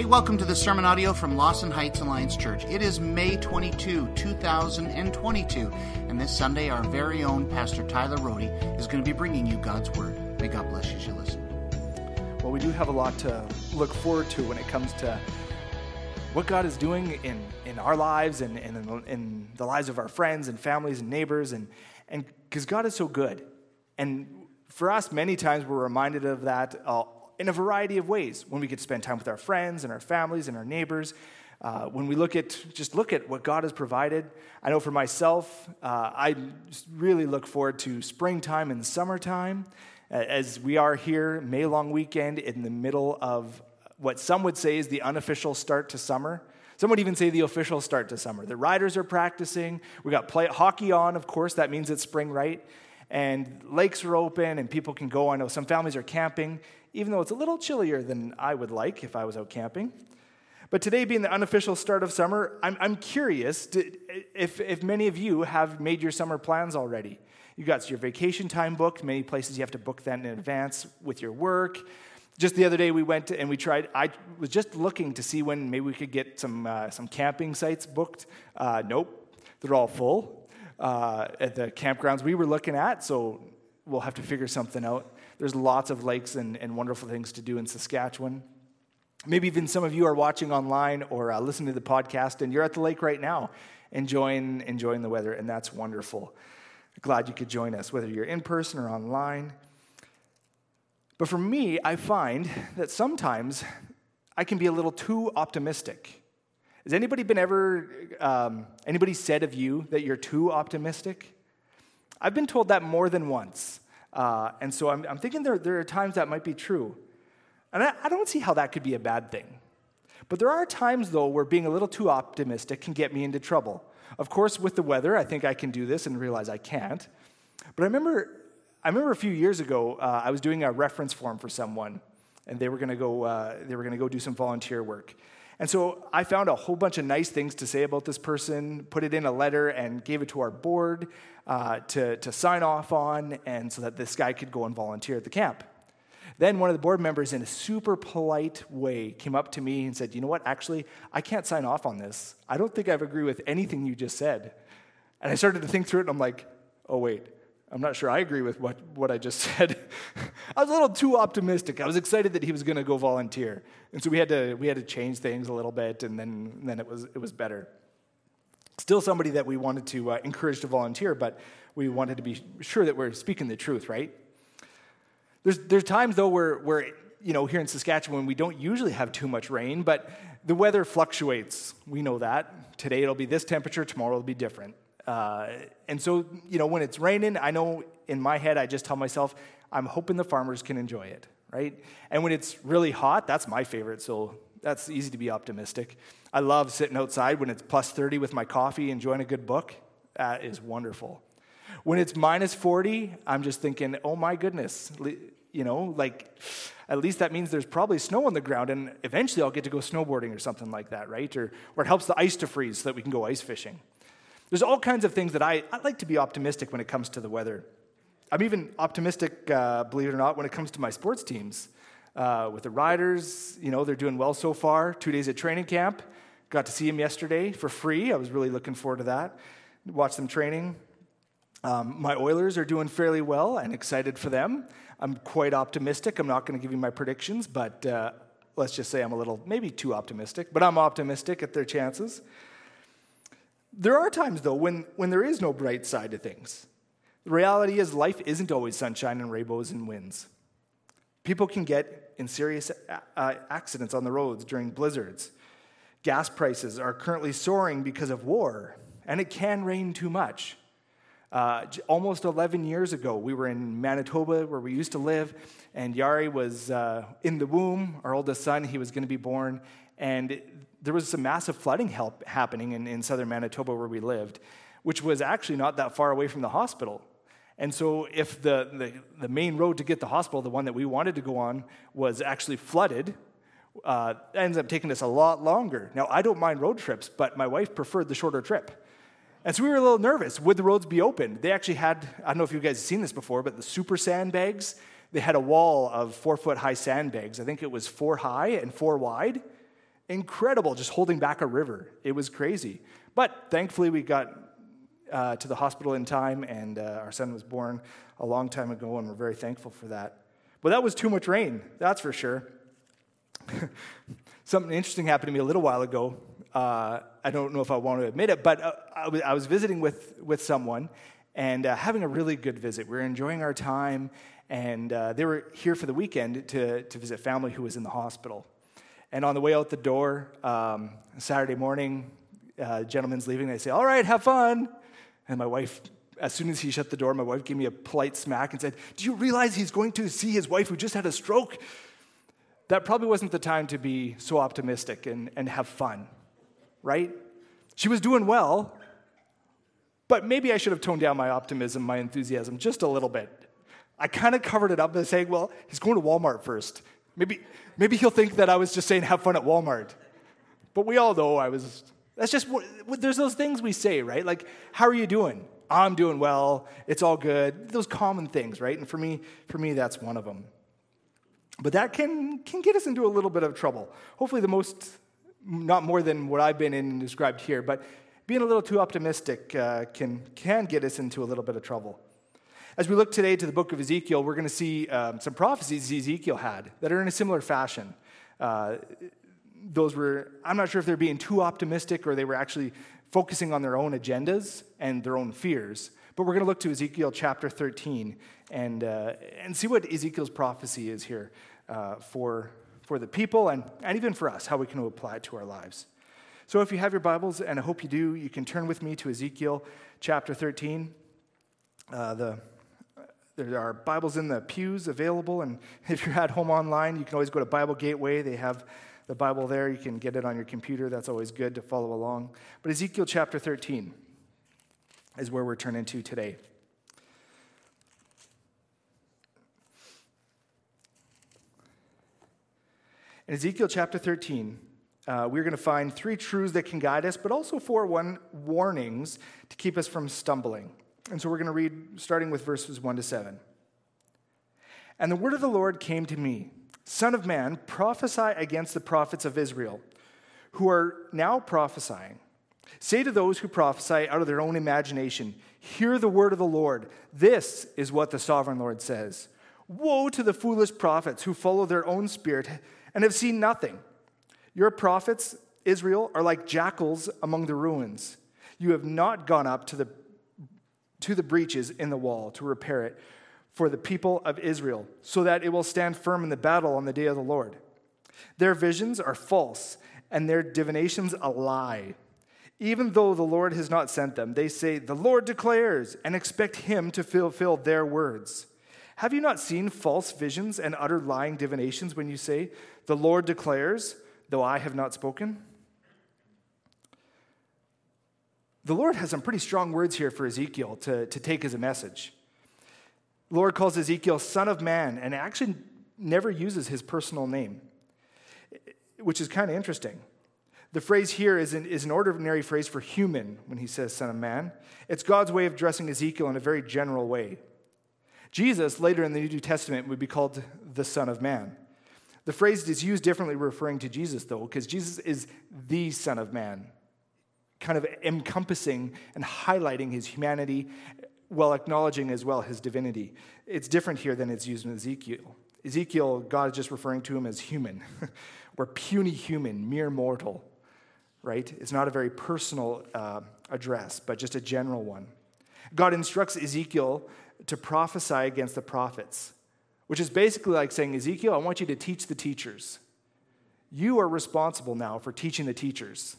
Hey, welcome to the sermon audio from Lawson Heights Alliance Church. It is May 22, 2022, and this Sunday, our very own Pastor Tyler Rohde is going to be bringing you God's Word. May God bless you as you listen. Well, we do have a lot to look forward to when it comes to what God is doing in, in our lives and, and in, in the lives of our friends and families and neighbors, and because God is so good. And for us, many times we're reminded of that. Uh, in a variety of ways when we to spend time with our friends and our families and our neighbors. Uh, when we look at just look at what God has provided, I know for myself, uh, I really look forward to springtime and summertime, as we are here May long weekend in the middle of what some would say is the unofficial start to summer. Some would even say the official start to summer. The riders are practicing. We got play, hockey on, of course. That means it's spring, right? And lakes are open, and people can go. I know some families are camping even though it's a little chillier than I would like if I was out camping. But today being the unofficial start of summer, I'm, I'm curious to, if, if many of you have made your summer plans already. You got your vacation time booked. Many places you have to book that in advance with your work. Just the other day, we went and we tried. I was just looking to see when maybe we could get some, uh, some camping sites booked. Uh, nope, they're all full uh, at the campgrounds we were looking at, so we'll have to figure something out. There's lots of lakes and, and wonderful things to do in Saskatchewan. Maybe even some of you are watching online or uh, listening to the podcast and you're at the lake right now enjoying, enjoying the weather, and that's wonderful. Glad you could join us, whether you're in person or online. But for me, I find that sometimes I can be a little too optimistic. Has anybody been ever, um, anybody said of you that you're too optimistic? I've been told that more than once. Uh, and so I'm, I'm thinking there, there are times that might be true. And I, I don't see how that could be a bad thing. But there are times, though, where being a little too optimistic can get me into trouble. Of course, with the weather, I think I can do this and realize I can't. But I remember, I remember a few years ago, uh, I was doing a reference form for someone, and they were going to go. Uh, they were going to go do some volunteer work. And so I found a whole bunch of nice things to say about this person, put it in a letter, and gave it to our board uh, to, to sign off on, and so that this guy could go and volunteer at the camp. Then one of the board members, in a super polite way, came up to me and said, You know what? Actually, I can't sign off on this. I don't think I agree with anything you just said. And I started to think through it, and I'm like, Oh, wait. I'm not sure I agree with what, what I just said. I was a little too optimistic. I was excited that he was going to go volunteer. And so we had to, we had to change things a little bit, and then, and then it, was, it was better. Still somebody that we wanted to uh, encourage to volunteer, but we wanted to be sure that we're speaking the truth, right? There's, there's times, though, where, where, you know, here in Saskatchewan, we don't usually have too much rain, but the weather fluctuates. We know that. Today it'll be this temperature, tomorrow it'll be different. Uh, and so, you know, when it's raining, I know in my head, I just tell myself, I'm hoping the farmers can enjoy it, right? And when it's really hot, that's my favorite, so that's easy to be optimistic. I love sitting outside when it's plus 30 with my coffee, enjoying a good book. That is wonderful. When it's minus 40, I'm just thinking, oh my goodness, you know, like at least that means there's probably snow on the ground, and eventually I'll get to go snowboarding or something like that, right? Or, or it helps the ice to freeze so that we can go ice fishing. There's all kinds of things that I, I like to be optimistic when it comes to the weather. I'm even optimistic, uh, believe it or not, when it comes to my sports teams. Uh, with the riders, you know, they're doing well so far. Two days at training camp. Got to see them yesterday for free. I was really looking forward to that. Watch them training. Um, my Oilers are doing fairly well and excited for them. I'm quite optimistic. I'm not going to give you my predictions, but uh, let's just say I'm a little, maybe too optimistic, but I'm optimistic at their chances. There are times, though, when, when there is no bright side to things. The reality is, life isn't always sunshine and rainbows and winds. People can get in serious uh, accidents on the roads during blizzards. Gas prices are currently soaring because of war, and it can rain too much. Uh, almost 11 years ago, we were in Manitoba where we used to live, and Yari was uh, in the womb, our oldest son, he was going to be born, and there was some massive flooding help happening in, in southern Manitoba where we lived, which was actually not that far away from the hospital. And so, if the, the, the main road to get the hospital, the one that we wanted to go on, was actually flooded, uh, ends up taking us a lot longer. Now, I don't mind road trips, but my wife preferred the shorter trip. And so we were a little nervous. Would the roads be open? They actually had, I don't know if you guys have seen this before, but the super sandbags, they had a wall of four foot high sandbags. I think it was four high and four wide incredible, just holding back a river. It was crazy. But thankfully, we got uh, to the hospital in time, and uh, our son was born a long time ago, and we're very thankful for that. But that was too much rain, that's for sure. Something interesting happened to me a little while ago. Uh, I don't know if I want to admit it, but uh, I, was, was visiting with, with someone and uh, having a really good visit. We were enjoying our time, and uh, they were here for the weekend to, to visit family who was in the hospital. And on the way out the door, um, Saturday morning, uh, gentleman's leaving. They say, All right, have fun. And my wife, as soon as he shut the door, my wife gave me a polite smack and said, Do you realize he's going to see his wife who just had a stroke? That probably wasn't the time to be so optimistic and, and have fun, right? She was doing well, but maybe I should have toned down my optimism, my enthusiasm just a little bit. I kind of covered it up by saying, Well, he's going to Walmart first. Maybe, maybe he'll think that I was just saying, Have fun at Walmart. But we all know I was that's just there's those things we say, right? Like, how are you doing? I'm doing well. It's all good. Those common things, right? And for me, for me, that's one of them. But that can can get us into a little bit of trouble. Hopefully, the most, not more than what I've been in and described here, but being a little too optimistic uh, can can get us into a little bit of trouble. As we look today to the book of Ezekiel, we're going to see um, some prophecies Ezekiel had that are in a similar fashion. Uh, those were, I'm not sure if they're being too optimistic or they were actually focusing on their own agendas and their own fears. But we're going to look to Ezekiel chapter 13 and, uh, and see what Ezekiel's prophecy is here uh, for, for the people and, and even for us, how we can apply it to our lives. So if you have your Bibles, and I hope you do, you can turn with me to Ezekiel chapter 13. Uh, the, there are Bibles in the pews available, and if you're at home online, you can always go to Bible Gateway. They have the Bible there. You can get it on your computer. That's always good to follow along. But Ezekiel chapter 13 is where we're turning to today. In Ezekiel chapter 13, uh, we're going to find three truths that can guide us, but also four one warnings to keep us from stumbling. And so we're going to read starting with verses 1 to 7. And the word of the Lord came to me Son of man, prophesy against the prophets of Israel who are now prophesying. Say to those who prophesy out of their own imagination, Hear the word of the Lord. This is what the sovereign Lord says Woe to the foolish prophets who follow their own spirit and have seen nothing. Your prophets, Israel, are like jackals among the ruins. You have not gone up to the, to the breaches in the wall to repair it for the people of Israel, so that it will stand firm in the battle on the day of the Lord. Their visions are false, and their divinations a lie. Even though the Lord has not sent them, they say, The Lord declares, and expect Him to fulfill their words. Have you not seen false visions and utter lying divinations when you say, The Lord declares, though I have not spoken? The Lord has some pretty strong words here for Ezekiel to, to take as a message. The Lord calls Ezekiel son of man and actually never uses his personal name, which is kind of interesting. The phrase here is an, is an ordinary phrase for human when he says son of man. It's God's way of addressing Ezekiel in a very general way. Jesus, later in the New Testament, would be called the Son of Man. The phrase is used differently referring to Jesus, though, because Jesus is the Son of Man, kind of encompassing and highlighting his humanity while acknowledging as well his divinity. It's different here than it's used in Ezekiel. Ezekiel, God is just referring to him as human. We're puny human, mere mortal, right? It's not a very personal uh, address, but just a general one. God instructs Ezekiel to prophesy against the prophets, which is basically like saying, Ezekiel, I want you to teach the teachers. You are responsible now for teaching the teachers,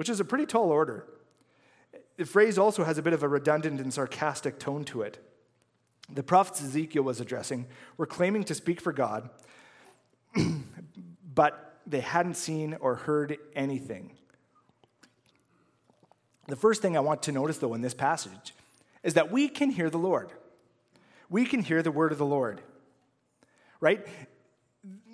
which is a pretty tall order. The phrase also has a bit of a redundant and sarcastic tone to it. The prophets Ezekiel was addressing were claiming to speak for God, but they hadn't seen or heard anything. The first thing I want to notice, though, in this passage is that we can hear the Lord. We can hear the word of the Lord, right?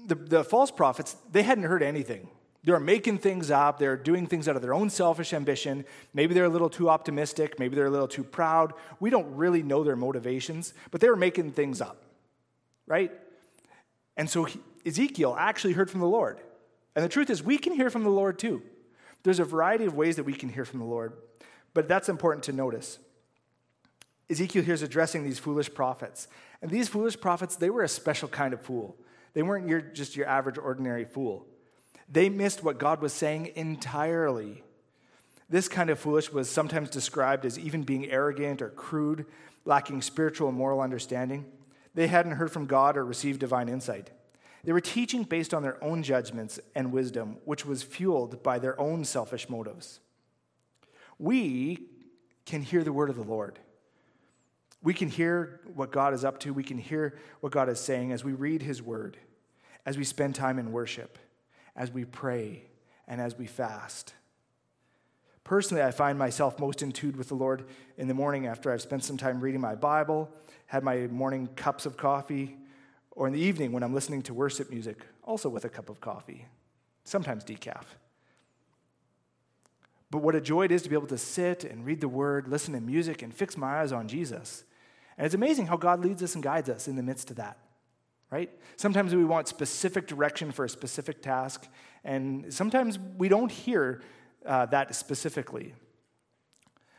The, the false prophets, they hadn't heard anything. They're making things up. They're doing things out of their own selfish ambition. Maybe they're a little too optimistic. Maybe they're a little too proud. We don't really know their motivations, but they were making things up, right? And so he, Ezekiel actually heard from the Lord. And the truth is, we can hear from the Lord too. There's a variety of ways that we can hear from the Lord, but that's important to notice. Ezekiel here is addressing these foolish prophets. And these foolish prophets, they were a special kind of fool. They weren't your, just your average, ordinary fool. They missed what God was saying entirely. This kind of foolish was sometimes described as even being arrogant or crude, lacking spiritual and moral understanding. They hadn't heard from God or received divine insight. They were teaching based on their own judgments and wisdom, which was fueled by their own selfish motives. We can hear the word of the Lord. We can hear what God is up to. We can hear what God is saying as we read his word, as we spend time in worship, as we pray, and as we fast. Personally, I find myself most in tune with the Lord in the morning after I've spent some time reading my Bible, had my morning cups of coffee, or in the evening when I'm listening to worship music, also with a cup of coffee, sometimes decaf. But what a joy it is to be able to sit and read the word, listen to music, and fix my eyes on Jesus. And it's amazing how God leads us and guides us in the midst of that, right? Sometimes we want specific direction for a specific task, and sometimes we don't hear uh, that specifically.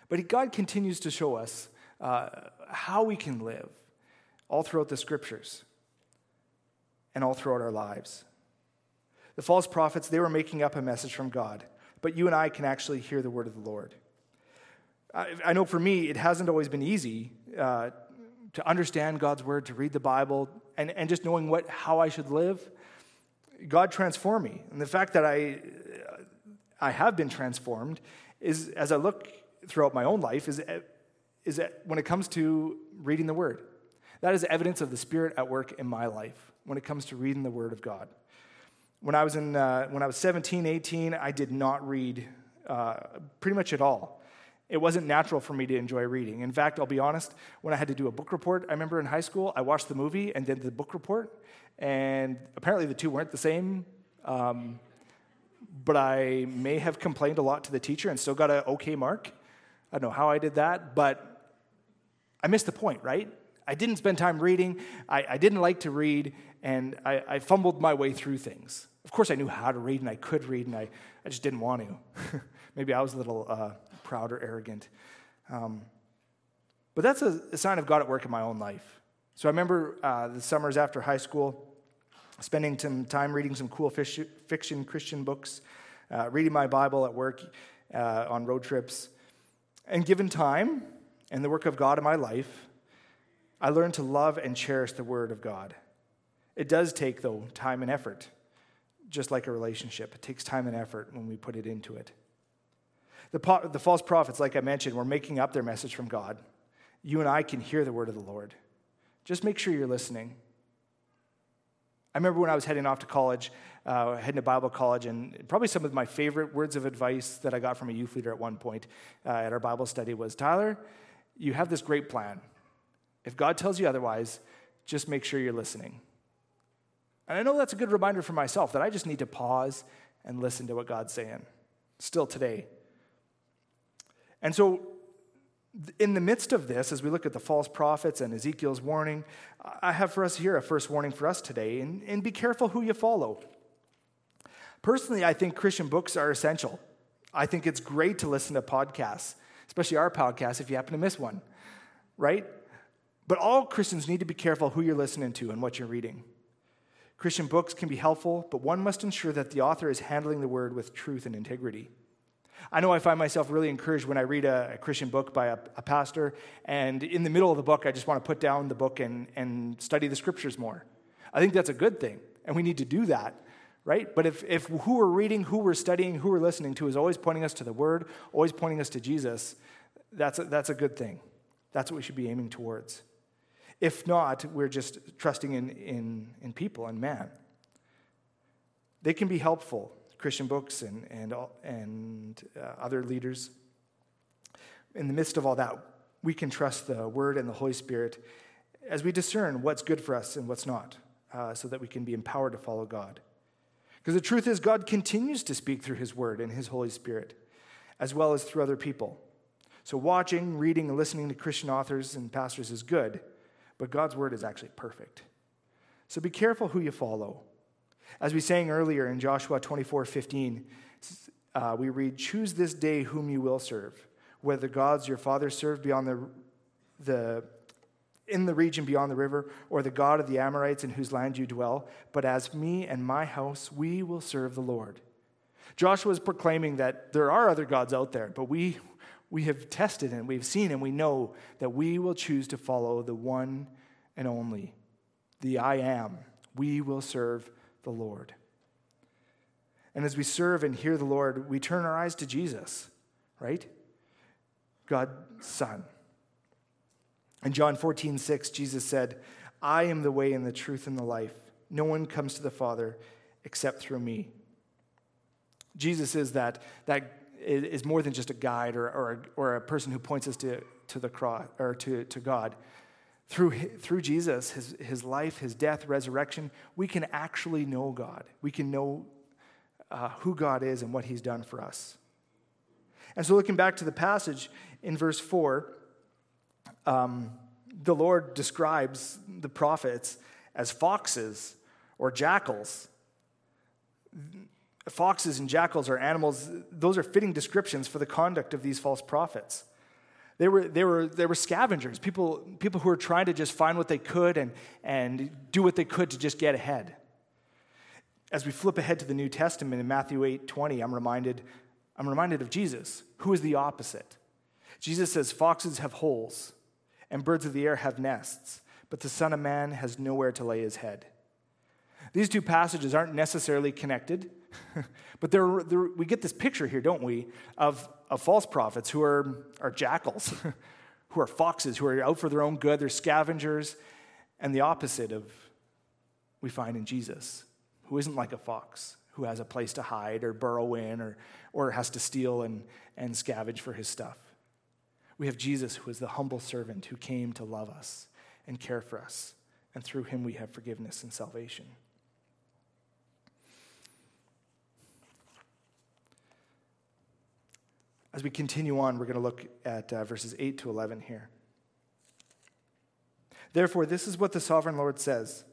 But God continues to show us uh, how we can live all throughout the scriptures and all throughout our lives. The false prophets, they were making up a message from God, but you and I can actually hear the word of the Lord. I, I know for me, it hasn't always been easy uh, to understand God's word, to read the Bible, and, and just knowing what, how I should live. God transformed me. And the fact that I I have been transformed is as I look throughout my own life is, is when it comes to reading the Word. That is evidence of the Spirit at work in my life when it comes to reading the Word of God. When I was, in, uh, when I was 17, 18, I did not read uh, pretty much at all. It wasn't natural for me to enjoy reading. In fact, I'll be honest, when I had to do a book report, I remember in high school, I watched the movie and did the book report, and apparently the two weren't the same. Um, but I may have complained a lot to the teacher and still got an okay mark. I don't know how I did that, but I missed the point, right? I didn't spend time reading. I, I didn't like to read, and I, I, fumbled my way through things. Of course, I knew how to read and I could read, and I, I just didn't want to. Maybe I was a little uh, proud or arrogant. Um, but that's a, a, sign of God at work in my own life. So I remember uh, the summers after high school, spending some time reading some cool fiction Christian books, uh, reading my Bible at work, uh, on road trips. And given time and the work of God in my life, I learned to love and cherish the Word of God. It does take, though, time and effort, just like a relationship. It takes time and effort when we put it into it. The, the false prophets, like I mentioned, were making up their message from God. You and I can hear the word of the Lord. Just make sure you're listening. I remember when I was heading off to college, uh, heading to Bible college, and probably some of my favorite words of advice that I got from a youth leader at one point uh, at our Bible study was Tyler, you have this great plan. If God tells you otherwise, just make sure you're listening. And I know that's a good reminder for myself that I just need to pause and listen to what God's saying, still today. And so in the midst of this, as we look at the false prophets and Ezekiel's warning, I have for us here a first warning for us today, and, and be careful who you follow. Personally, I think Christian books are essential. I think it's great to listen to podcasts, especially our podcast if you happen to miss one, right? But all Christians need to be careful who you're listening to and what you're reading. Christian books can be helpful, but one must ensure that the author is handling the word with truth and integrity. I know I find myself really encouraged when I read a, a Christian book by a, a, pastor, and in the middle of the book, I just want to put down the book and, and study the scriptures more. I think that's a good thing, and we need to do that, right? But if, if who we're reading, who we're studying, who we're listening to is always pointing us to the Word, always pointing us to Jesus, that's a, that's a good thing. That's what we should be aiming towards. If not, we're just trusting in, in, in people and man. They can be helpful, Christian books and, and, and uh, other leaders. In the midst of all that, we can trust the Word and the Holy Spirit as we discern what's good for us and what's not, uh, so that we can be empowered to follow God. Because the truth is, God continues to speak through His Word and His Holy Spirit, as well as through other people. So, watching, reading, and listening to Christian authors and pastors is good, but God's Word is actually perfect. So, be careful who you follow. As we sang earlier in Joshua 24 15, uh, we read, Choose this day whom you will serve, whether the gods your fathers served beyond the, the, in the region beyond the river, or the God of the Amorites in whose land you dwell. But as me and my house, we will serve the Lord. Joshua is proclaiming that there are other gods out there, but we, we have tested and we've seen and we know that we will choose to follow the one and only, the I am. We will serve the Lord. And as we serve and hear the Lord, we turn our eyes to Jesus, right? God's Son. In John 14, 6, Jesus said, I am the way and the truth and the life. No one comes to the Father except through me. Jesus is that, that is more than just a guide or, or, or a person who points us to, to the cross or to, to God. Through, through Jesus, his, his life, his death, resurrection, we can actually know God. We can know uh, who God is and what he's done for us. And so, looking back to the passage in verse 4, um, the Lord describes the prophets as foxes or jackals. Foxes and jackals are animals, those are fitting descriptions for the conduct of these false prophets. They were, they were, they were scavengers, people, people who were trying to just find what they could and, and do what they could to just get ahead. As we flip ahead to the New Testament in Matthew 8 20, I'm reminded, I'm reminded of Jesus, who is the opposite. Jesus says, Foxes have holes, and birds of the air have nests, but the Son of Man has nowhere to lay his head. These two passages aren't necessarily connected, but they're, they're, we get this picture here, don't we, of, of false prophets who are, are jackals, who are foxes, who are out for their own good, they're scavengers, and the opposite of we find in Jesus, who isn't like a fox, who has a place to hide or burrow in or, or has to steal and, and scavenge for his stuff. We have Jesus, who is the humble servant who came to love us and care for us, and through him we have forgiveness and salvation. As we continue on, we're going to look at uh, verses 8 to 11 here. Therefore, this is what the sovereign Lord says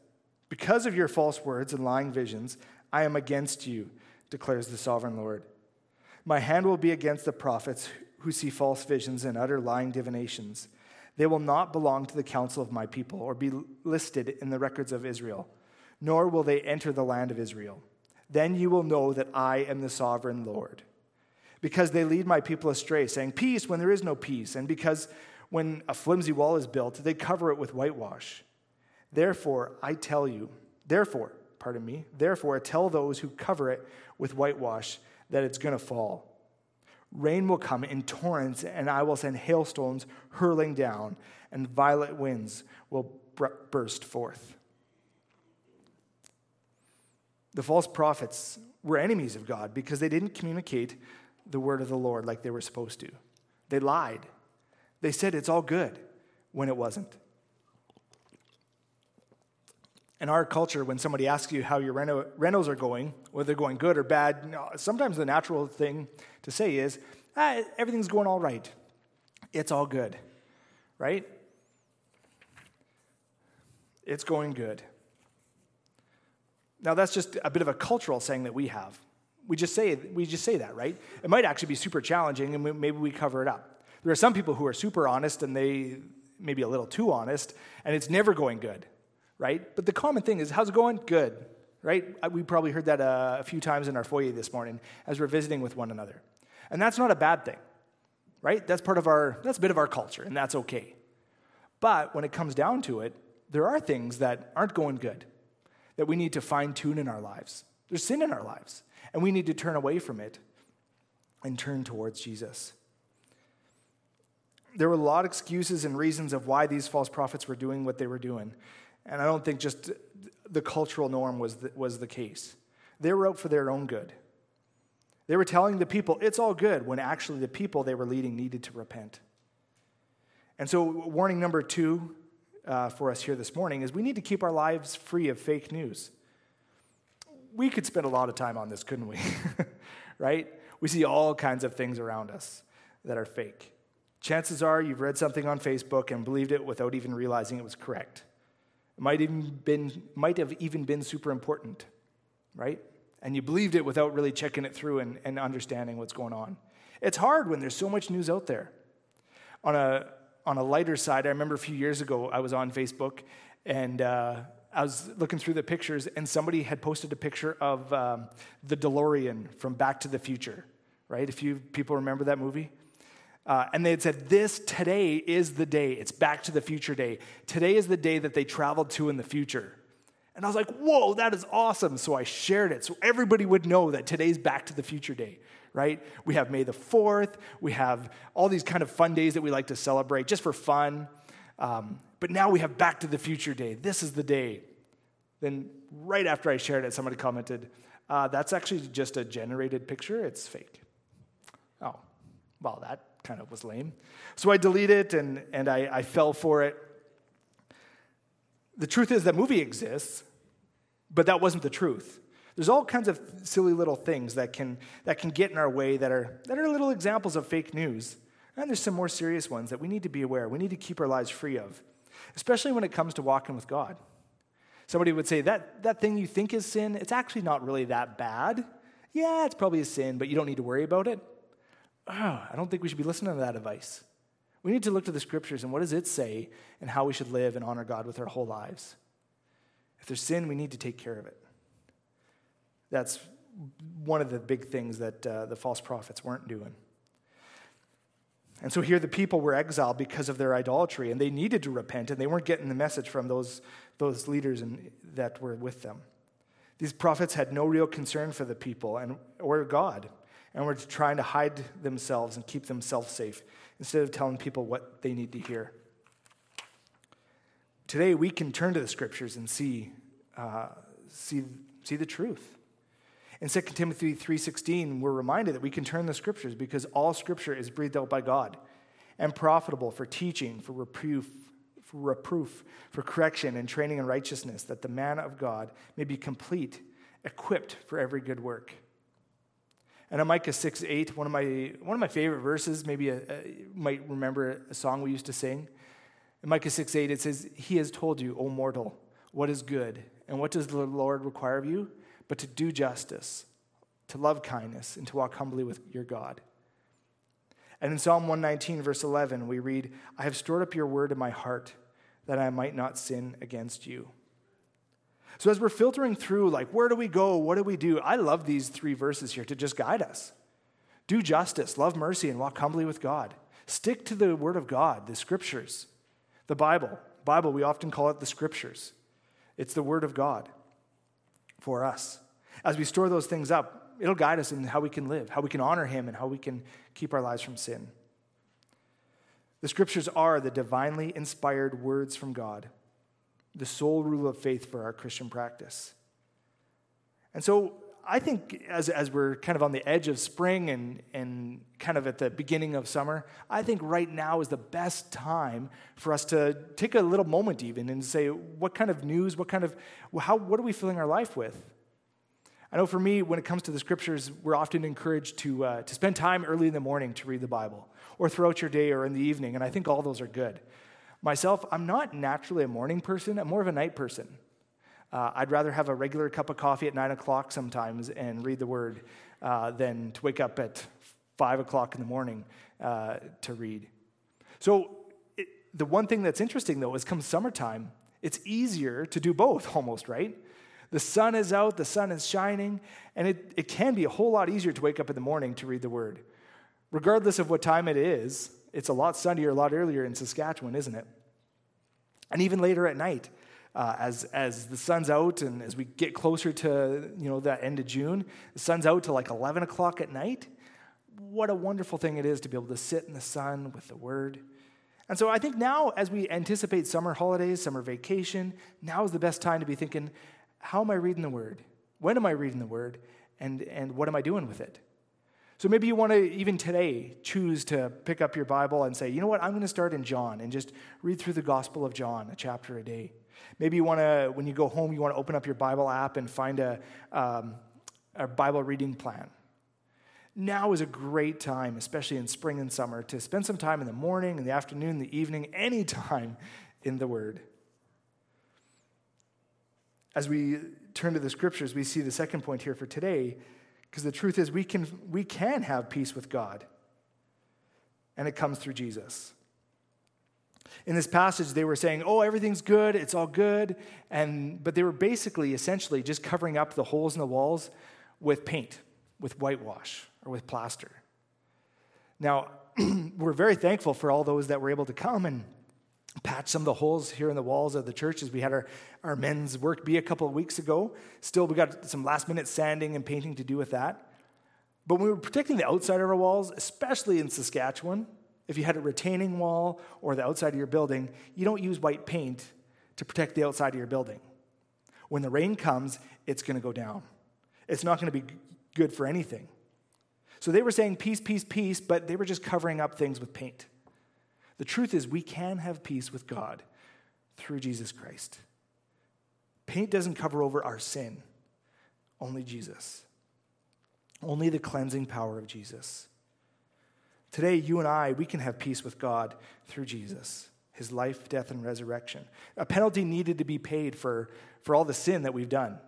Because of your false words and lying visions, I am against you, declares the sovereign Lord. My hand will be against the prophets who see false visions and utter lying divinations. They will not belong to the council of my people or be listed in the records of Israel, nor will they enter the land of Israel. Then you will know that I am the sovereign Lord because they lead my people astray, saying, Peace when there is no peace, and because when a flimsy wall is built, they cover it with whitewash. Therefore, I tell you, therefore, pardon me, therefore, tell those who cover it with whitewash that it's going to fall. Rain will come in torrents, and I will send hailstones hurling down, and violent winds will burst forth. The false prophets were enemies of God because they didn't communicate the word of the Lord like they were supposed to. They lied. They said it's all good when it wasn't. In our culture, when somebody asks you how your reno- rentals are going, whether they're going good or bad, sometimes the natural thing to say is, ah, everything's going all right. It's all good, right? It's going good. Now, that's just a bit of a cultural saying that we have. We just say we just say that, right? It might actually be super challenging, and maybe we cover it up. There are some people who are super honest, and they maybe a little too honest, and it's never going good, right? But the common thing is, how's it going? Good, right? We probably heard that uh, a few times in our foyer this morning as we're visiting with one another, and that's not a bad thing, right? That's part of our that's a bit of our culture, and that's okay. But when it comes down to it, there are things that aren't going good that we need to fine tune in our lives. There's sin in our lives. And we need to turn away from it and turn towards Jesus. There were a lot of excuses and reasons of why these false prophets were doing what they were doing. And I don't think just the cultural norm was the, was the case. They were out for their own good. They were telling the people, it's all good, when actually the people they were leading needed to repent. And so, warning number two uh, for us here this morning is we need to keep our lives free of fake news we could spend a lot of time on this, couldn't we? right? We see all kinds of things around us that are fake. Chances are you've read something on Facebook and believed it without even realizing it was correct. It might, even been, might have even been super important. right? And you believed it without really checking it through and, and understanding what's going on. It's hard when there's so much news out there. On a, on a lighter side, I remember a few years ago, I was on Facebook and uh, I was looking through the pictures, and somebody had posted a picture of um, the DeLorean from Back to the Future, right? If you people remember that movie. Uh, and they had said, This today is the day. It's Back to the Future Day. Today is the day that they traveled to in the future. And I was like, Whoa, that is awesome. So I shared it so everybody would know that today's Back to the Future Day, right? We have May the 4th. We have all these kind of fun days that we like to celebrate just for fun. Um, but now we have Back to the Future Day. This is the day. Then, right after I shared it, somebody commented, uh, That's actually just a generated picture. It's fake. Oh, well, that kind of was lame. So I deleted it and, and I, I fell for it. The truth is that movie exists, but that wasn't the truth. There's all kinds of silly little things that can, that can get in our way that are, that are little examples of fake news. And there's some more serious ones that we need to be aware. We need to keep our lives free of, especially when it comes to walking with God. Somebody would say, that, that thing you think is sin, it's actually not really that bad. Yeah, it's probably a sin, but you don't need to worry about it oh, I don't think we should be listening to that advice. We need to look to the scriptures and what does it say and how we should live and honor God with our whole lives. If there's sin, we need to take care of it. That's one of the big things that uh, the false prophets weren't doing. And so here the people were exiled because of their idolatry, and they needed to repent, and they weren't getting the message from those, those leaders and, that were with them. These prophets had no real concern for the people and, or God and were trying to hide themselves and keep themselves safe instead of telling people what they need to hear. Today, we can turn to the scriptures and see, uh, see, see the truth. In 2 Timothy 3.16, we're reminded that we can turn the scriptures because all scripture is breathed out by God and profitable for teaching, for reproof, for reproof, for correction and training in righteousness, that the man of God may be complete, equipped for every good work. And in Micah 6 8, one of my, one of my favorite verses, maybe a, a, you might remember a song we used to sing. In Micah 6 8, it says, He has told you, O mortal, what is good, and what does the Lord require of you? But to do justice, to love kindness, and to walk humbly with your God. And in Psalm 119, verse 11, we read, I have stored up your word in my heart that I might not sin against you. So as we're filtering through, like, where do we go? What do we do? I love these three verses here to just guide us. Do justice, love mercy, and walk humbly with God. Stick to the word of God, the scriptures, the Bible. Bible, we often call it the scriptures. It's the word of God for us. As we store those things up, it'll guide us in how we can live, how we can honor Him, and how we can keep our lives from sin. The scriptures are the divinely inspired words from God the sole rule of faith for our Christian practice. And so I think as, as we're kind of on the edge of spring and, and kind of at the beginning of summer, I think right now is the best time for us to take a little moment even and say, what kind of news, what kind of, how, what are we filling our life with? I know for me, when it comes to the scriptures, we're often encouraged to, uh, to spend time early in the morning to read the Bible, or throughout your day or in the evening, and I think all those are good. Myself, I'm not naturally a morning person, I'm more of a night person. Uh, I'd rather have a regular cup of coffee at nine o'clock sometimes and read the word uh, than to wake up at five o'clock in the morning uh, to read. So, it, the one thing that's interesting though is come summertime, it's easier to do both almost, right? The sun is out, the sun is shining, and it, it can be a whole lot easier to wake up in the morning to read the word. Regardless of what time it is, it's a lot sunnier a lot earlier in Saskatchewan, isn't it? And even later at night, uh, as, as the sun's out and as we get closer to you know that end of June, the sun's out to like 11 o'clock at night. What a wonderful thing it is to be able to sit in the sun with the Word. And so I think now, as we anticipate summer holidays, summer vacation, now is the best time to be thinking, how am I reading the Word? When am I reading the Word? And, and what am I doing with it? So maybe you want to, even today, choose to pick up your Bible and say, you know what, I'm going to start in John and just read through the Gospel of John, a chapter a day. Maybe you want to, when you go home, you want to open up your Bible app and find a, um, a Bible reading plan. Now is a great time, especially in spring and summer, to spend some time in the morning, in the afternoon, the evening, any time in the Word. As we turn to the scriptures, we see the second point here for today, because the truth is we can, we can have peace with God, and it comes through Jesus. In this passage, they were saying, Oh, everything's good, it's all good. And, but they were basically, essentially, just covering up the holes in the walls with paint, with whitewash, or with plaster. Now, we're very thankful for all those that were able to come and patch some of the holes here in the walls of the churches. We had our, our men's work bee a couple of weeks ago. Still, we got some last minute sanding and painting to do with that. But when we were protecting the outside of our walls, especially in Saskatchewan, if you had a retaining wall or the outside of your building, you don't use white paint to protect the outside of your building. When the rain comes, it's going to go down. It's not going to be good for anything. So they were saying peace, peace, peace, but they were just covering up things with paint. The truth is, we can have peace with God through Jesus Christ. Paint doesn't cover over our sin, only Jesus. Only the cleansing power of Jesus. Today, you and I, we can have peace with God through Jesus, his life, death, and resurrection. A penalty needed to be paid for, for all the sin that we've done.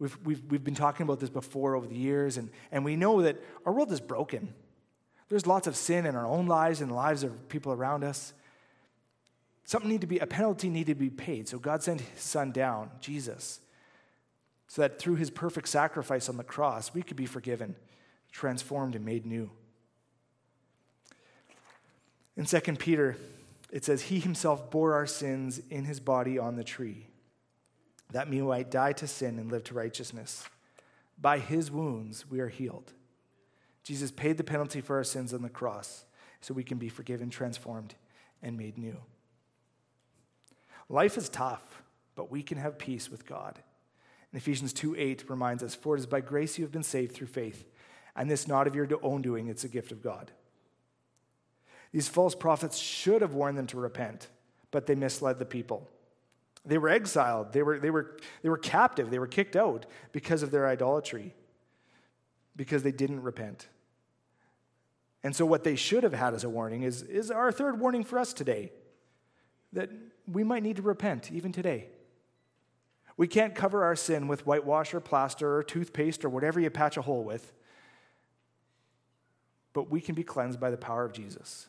We've, we've, we've been talking about this before over the years, and, and we know that our world is broken. There's lots of sin in our own lives and the lives of people around us. Something need to be, a penalty needed to be paid. So God sent his son down, Jesus, so that through his perfect sacrifice on the cross, we could be forgiven, transformed, and made new. In 2 Peter, it says, He himself bore our sins in his body on the tree, that we might die to sin and live to righteousness. By his wounds we are healed. Jesus paid the penalty for our sins on the cross so we can be forgiven, transformed, and made new. Life is tough, but we can have peace with God. And Ephesians 2 8 reminds us, For it is by grace you have been saved through faith, and this not of your own doing, it's a gift of God. These false prophets should have warned them to repent, but they misled the people. They were exiled, they were, they were, they were captive, they were kicked out because of their idolatry, because they didn't repent. And so, what they should have had as a warning is, is our third warning for us today that we might need to repent even today. We can't cover our sin with whitewash or plaster or toothpaste or whatever you patch a hole with, but we can be cleansed by the power of Jesus.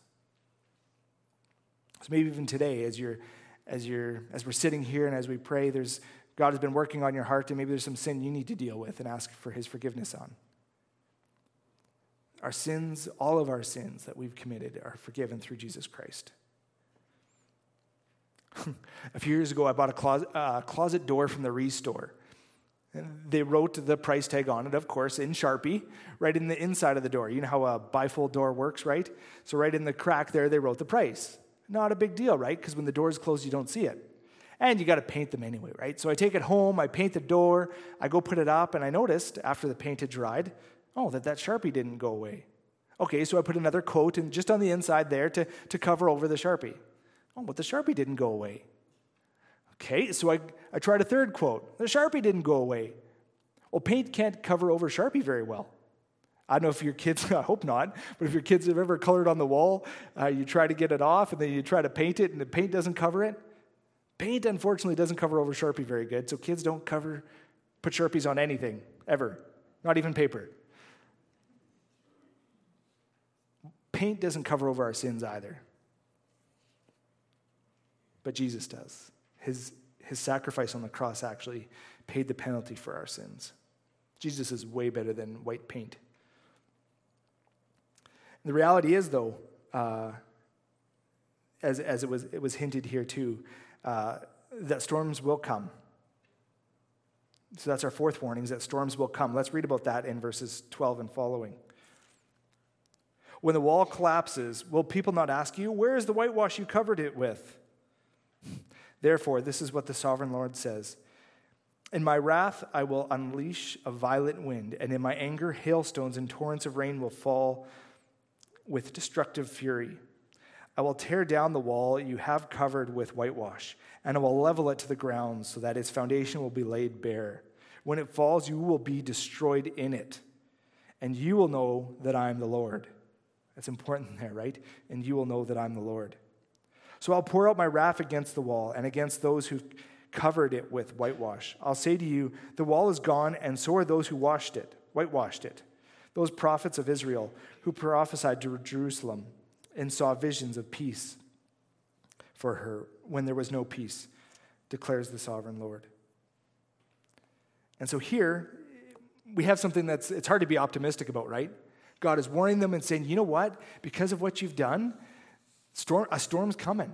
So maybe even today, as you're as you're as we're sitting here and as we pray, there's God has been working on your heart, and maybe there's some sin you need to deal with and ask for his forgiveness on. Our sins, all of our sins that we've committed, are forgiven through Jesus Christ. a few years ago, I bought a closet, uh, closet door from the Restore. They wrote the price tag on it, of course, in Sharpie, right in the inside of the door. You know how a bifold door works, right? So, right in the crack there, they wrote the price. Not a big deal, right? Because when the door is closed, you don't see it. And you got to paint them anyway, right? So I take it home, I paint the door, I go put it up, and I noticed after the paint had dried, oh, that that Sharpie didn't go away. Okay, so I put another coat and just on the inside there to, to cover over the Sharpie. Oh, but the Sharpie didn't go away. Okay, so I, I tried a third quote. The Sharpie didn't go away. Well, paint can't cover over Sharpie very well. I don't know if your kids, I hope not, but if your kids have ever colored on the wall, uh, you try to get it off and then you try to paint it and the paint doesn't cover it. Paint, unfortunately, doesn't cover over Sharpie very good, so kids don't cover, put Sharpies on anything, ever, not even paper. Paint doesn't cover over our sins either, but Jesus does. His, his sacrifice on the cross actually paid the penalty for our sins. Jesus is way better than white paint. The reality is, though, uh, as, as it, was, it was hinted here too, uh, that storms will come. So that's our fourth warning, is that storms will come. Let's read about that in verses 12 and following. When the wall collapses, will people not ask you, Where is the whitewash you covered it with? Therefore, this is what the sovereign Lord says In my wrath, I will unleash a violent wind, and in my anger, hailstones and torrents of rain will fall with destructive fury. I will tear down the wall you have covered with whitewash, and I will level it to the ground so that its foundation will be laid bare. When it falls, you will be destroyed in it, and you will know that I am the Lord. That's important there, right? And you will know that I'm the Lord. So I'll pour out my wrath against the wall and against those who covered it with whitewash. I'll say to you, the wall is gone, and so are those who washed it, whitewashed it. Those prophets of Israel who prophesied to Jerusalem and saw visions of peace for her when there was no peace, declares the sovereign Lord. And so here, we have something that's it's hard to be optimistic about, right? God is warning them and saying, you know what? Because of what you've done, storm, a storm's coming.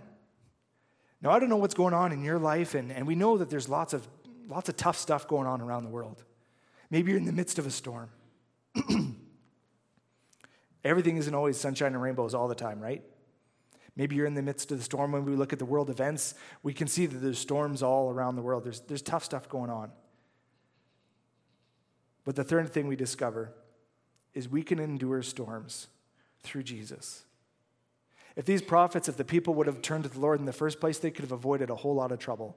Now, I don't know what's going on in your life, and, and we know that there's lots of, lots of tough stuff going on around the world. Maybe you're in the midst of a storm. Everything isn't always sunshine and rainbows all the time, right? Maybe you're in the midst of the storm. When we look at the world events, we can see that there's storms all around the world. There's, there's tough stuff going on. But the third thing we discover is we can endure storms through Jesus. If these prophets, if the people would have turned to the Lord in the first place, they could have avoided a whole lot of trouble.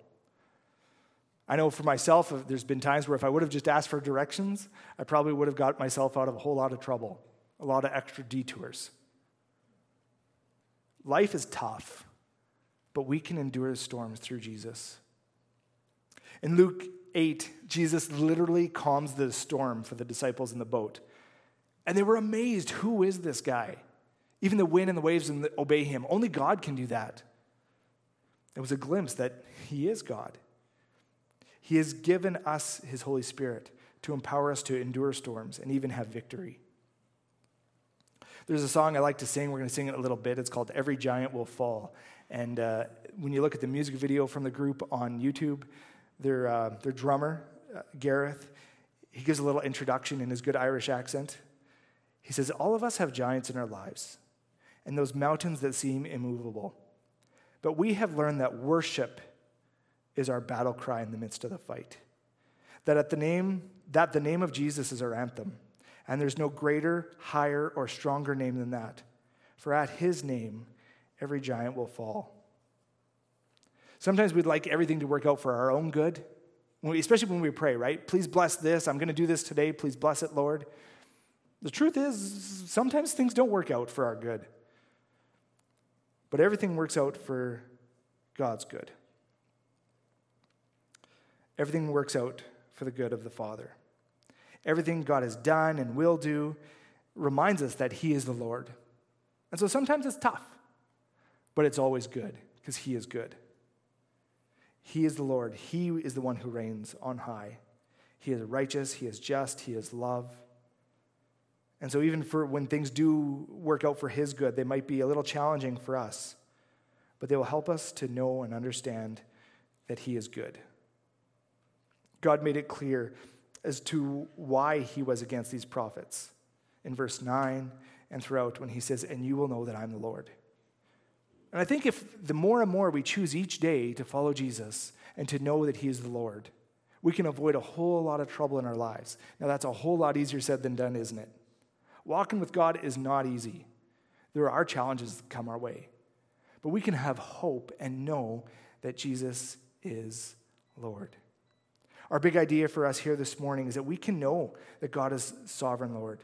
I know for myself, there's been times where if I would have just asked for directions, I probably would have got myself out of a whole lot of trouble, a lot of extra detours. Life is tough, but we can endure storms through Jesus. In Luke 8, Jesus literally calms the storm for the disciples in the boat. And they were amazed who is this guy? Even the wind and the waves obey him. Only God can do that. It was a glimpse that he is God. He has given us his Holy Spirit to empower us to endure storms and even have victory. There's a song I like to sing. We're going to sing it a little bit. It's called Every Giant Will Fall. And uh, when you look at the music video from the group on YouTube, their, uh, their drummer, uh, Gareth, he gives a little introduction in his good Irish accent. He says, All of us have giants in our lives and those mountains that seem immovable. But we have learned that worship is our battle cry in the midst of the fight. That at the name that the name of Jesus is our anthem, and there's no greater, higher, or stronger name than that. For at his name every giant will fall. Sometimes we'd like everything to work out for our own good, especially when we pray, right? Please bless this. I'm going to do this today. Please bless it, Lord. The truth is, sometimes things don't work out for our good. But everything works out for God's good. Everything works out for the good of the Father. Everything God has done and will do reminds us that He is the Lord. And so sometimes it's tough, but it's always good because He is good. He is the Lord. He is the one who reigns on high. He is righteous, He is just, He is love. And so, even for when things do work out for His good, they might be a little challenging for us, but they will help us to know and understand that He is good. God made it clear as to why He was against these prophets in verse 9 and throughout when He says, And you will know that I'm the Lord. And I think if the more and more we choose each day to follow Jesus and to know that He is the Lord, we can avoid a whole lot of trouble in our lives. Now, that's a whole lot easier said than done, isn't it? Walking with God is not easy. There are challenges that come our way. But we can have hope and know that Jesus is Lord. Our big idea for us here this morning is that we can know that God is sovereign Lord.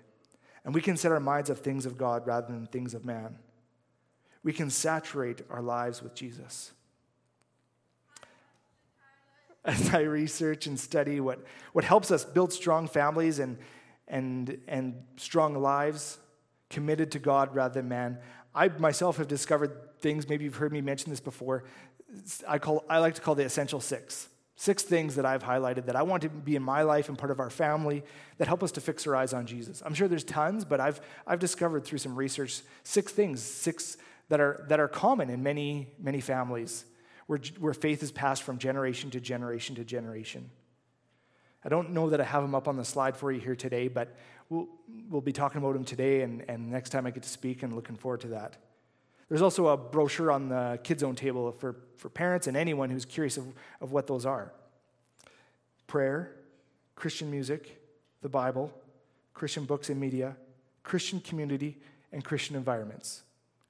And we can set our minds of things of God rather than things of man. We can saturate our lives with Jesus. As I research and study what, what helps us build strong families and, and, and strong lives committed to God rather than man. I myself have discovered things, maybe you've heard me mention this before. I, call, I like to call the essential six. Six things that I've highlighted that I want to be in my life and part of our family that help us to fix our eyes on Jesus. I'm sure there's tons, but I've, I've discovered through some research six things, six that are, that are common in many, many families where, where faith is passed from generation to generation to generation. I don't know that I have them up on the slide for you here today, but we'll, we'll be talking about them today and, and next time I get to speak and looking forward to that. There's also a brochure on the Kids Zone table for, for parents and anyone who's curious of, of what those are prayer, Christian music, the Bible, Christian books and media, Christian community, and Christian environments.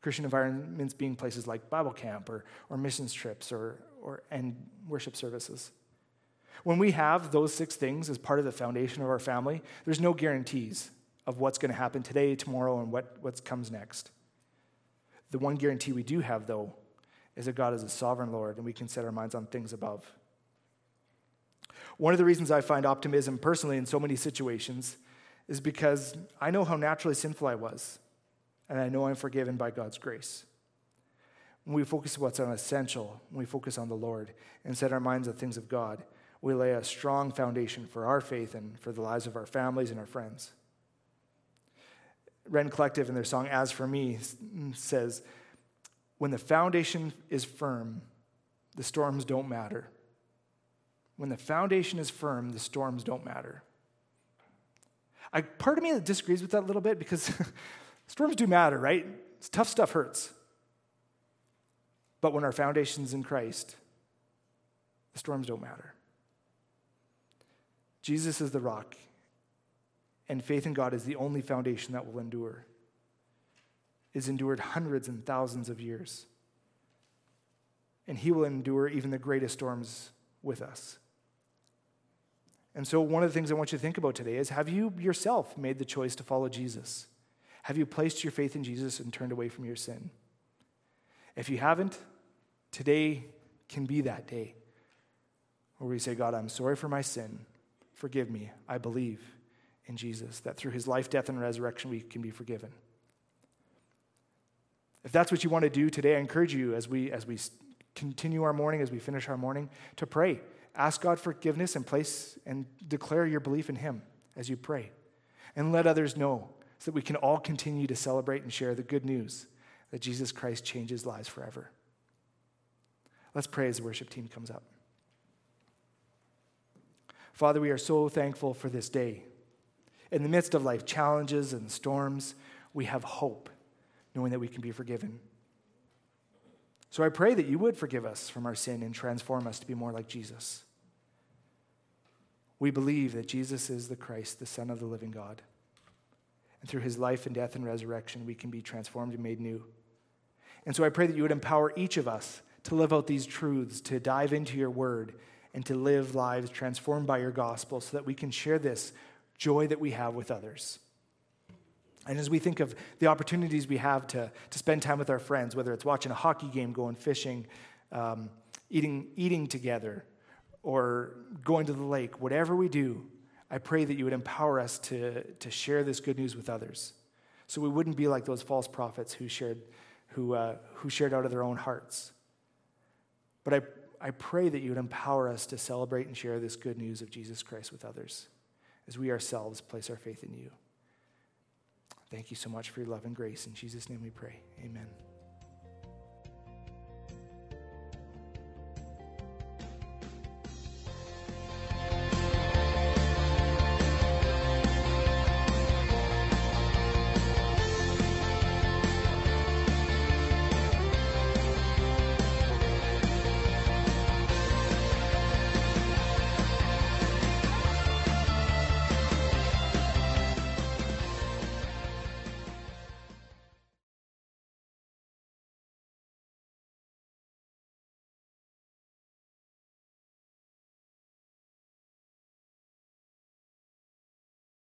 Christian environments being places like Bible camp or, or missions trips or, or, and worship services. When we have those six things as part of the foundation of our family, there's no guarantees of what's going to happen today, tomorrow, and what, what comes next. The one guarantee we do have, though, is that God is a sovereign Lord and we can set our minds on things above. One of the reasons I find optimism personally in so many situations is because I know how naturally sinful I was, and I know I'm forgiven by God's grace. When we focus on what's essential, when we focus on the Lord and set our minds on things of God, we lay a strong foundation for our faith and for the lives of our families and our friends. Rend Collective in their song As For Me mm, says, When the foundation is firm, the storms don't matter. When the foundation is firm, the storms don't matter. I, part of me that disagrees with that a little bit because storms do matter, right? Tough stuff hurts. But when our foundation's in Christ, the storms don't matter. Jesus is the rock, and faith in God is the only foundation that will endure. Is endured hundreds and thousands of years. And he will endure even the greatest storms with us. And so, one of the things I want you to think about today is have you yourself made the choice to follow Jesus? Have you placed your faith in Jesus and turned away from your sin? If you haven't, today can be that day where we say, God, I'm sorry for my sin. Forgive me. I believe in Jesus, that through his life, death, and resurrection, we can be forgiven. If that's what you want to do today, I encourage you as we, as we continue our morning, as we finish our morning, to pray. Ask God forgiveness and place and declare your belief in him as you pray. And let others know so that we can all continue to celebrate and share the good news that Jesus Christ changes lives forever. Let's pray as the worship team comes up. Father, we are so thankful for this day. In the midst of life challenges and storms, we have hope, knowing that we can be forgiven. So I pray that you would forgive us from our sin and transform us to be more like Jesus. We believe that Jesus is the Christ, the Son of the living God. And through his life and death and resurrection, we can be transformed and made new. And so I pray that you would empower each of us to live out these truths, to dive into your word, and to live lives transformed by your gospel so that we can share this joy that we have with others. And as we think of the opportunities we have to, to spend time with our friends, whether it's watching a hockey game, going fishing, um, eating, eating together, or going to the lake, whatever we do, I pray that you would empower us to, to share this good news with others. So we wouldn't be like those false prophets who shared, who, uh, who shared out of their own hearts. But I, I pray that you would empower us to celebrate and share this good news of Jesus Christ with others as we ourselves place our faith in you. Thank you so much for your love and grace. In Jesus' name we pray. Amen.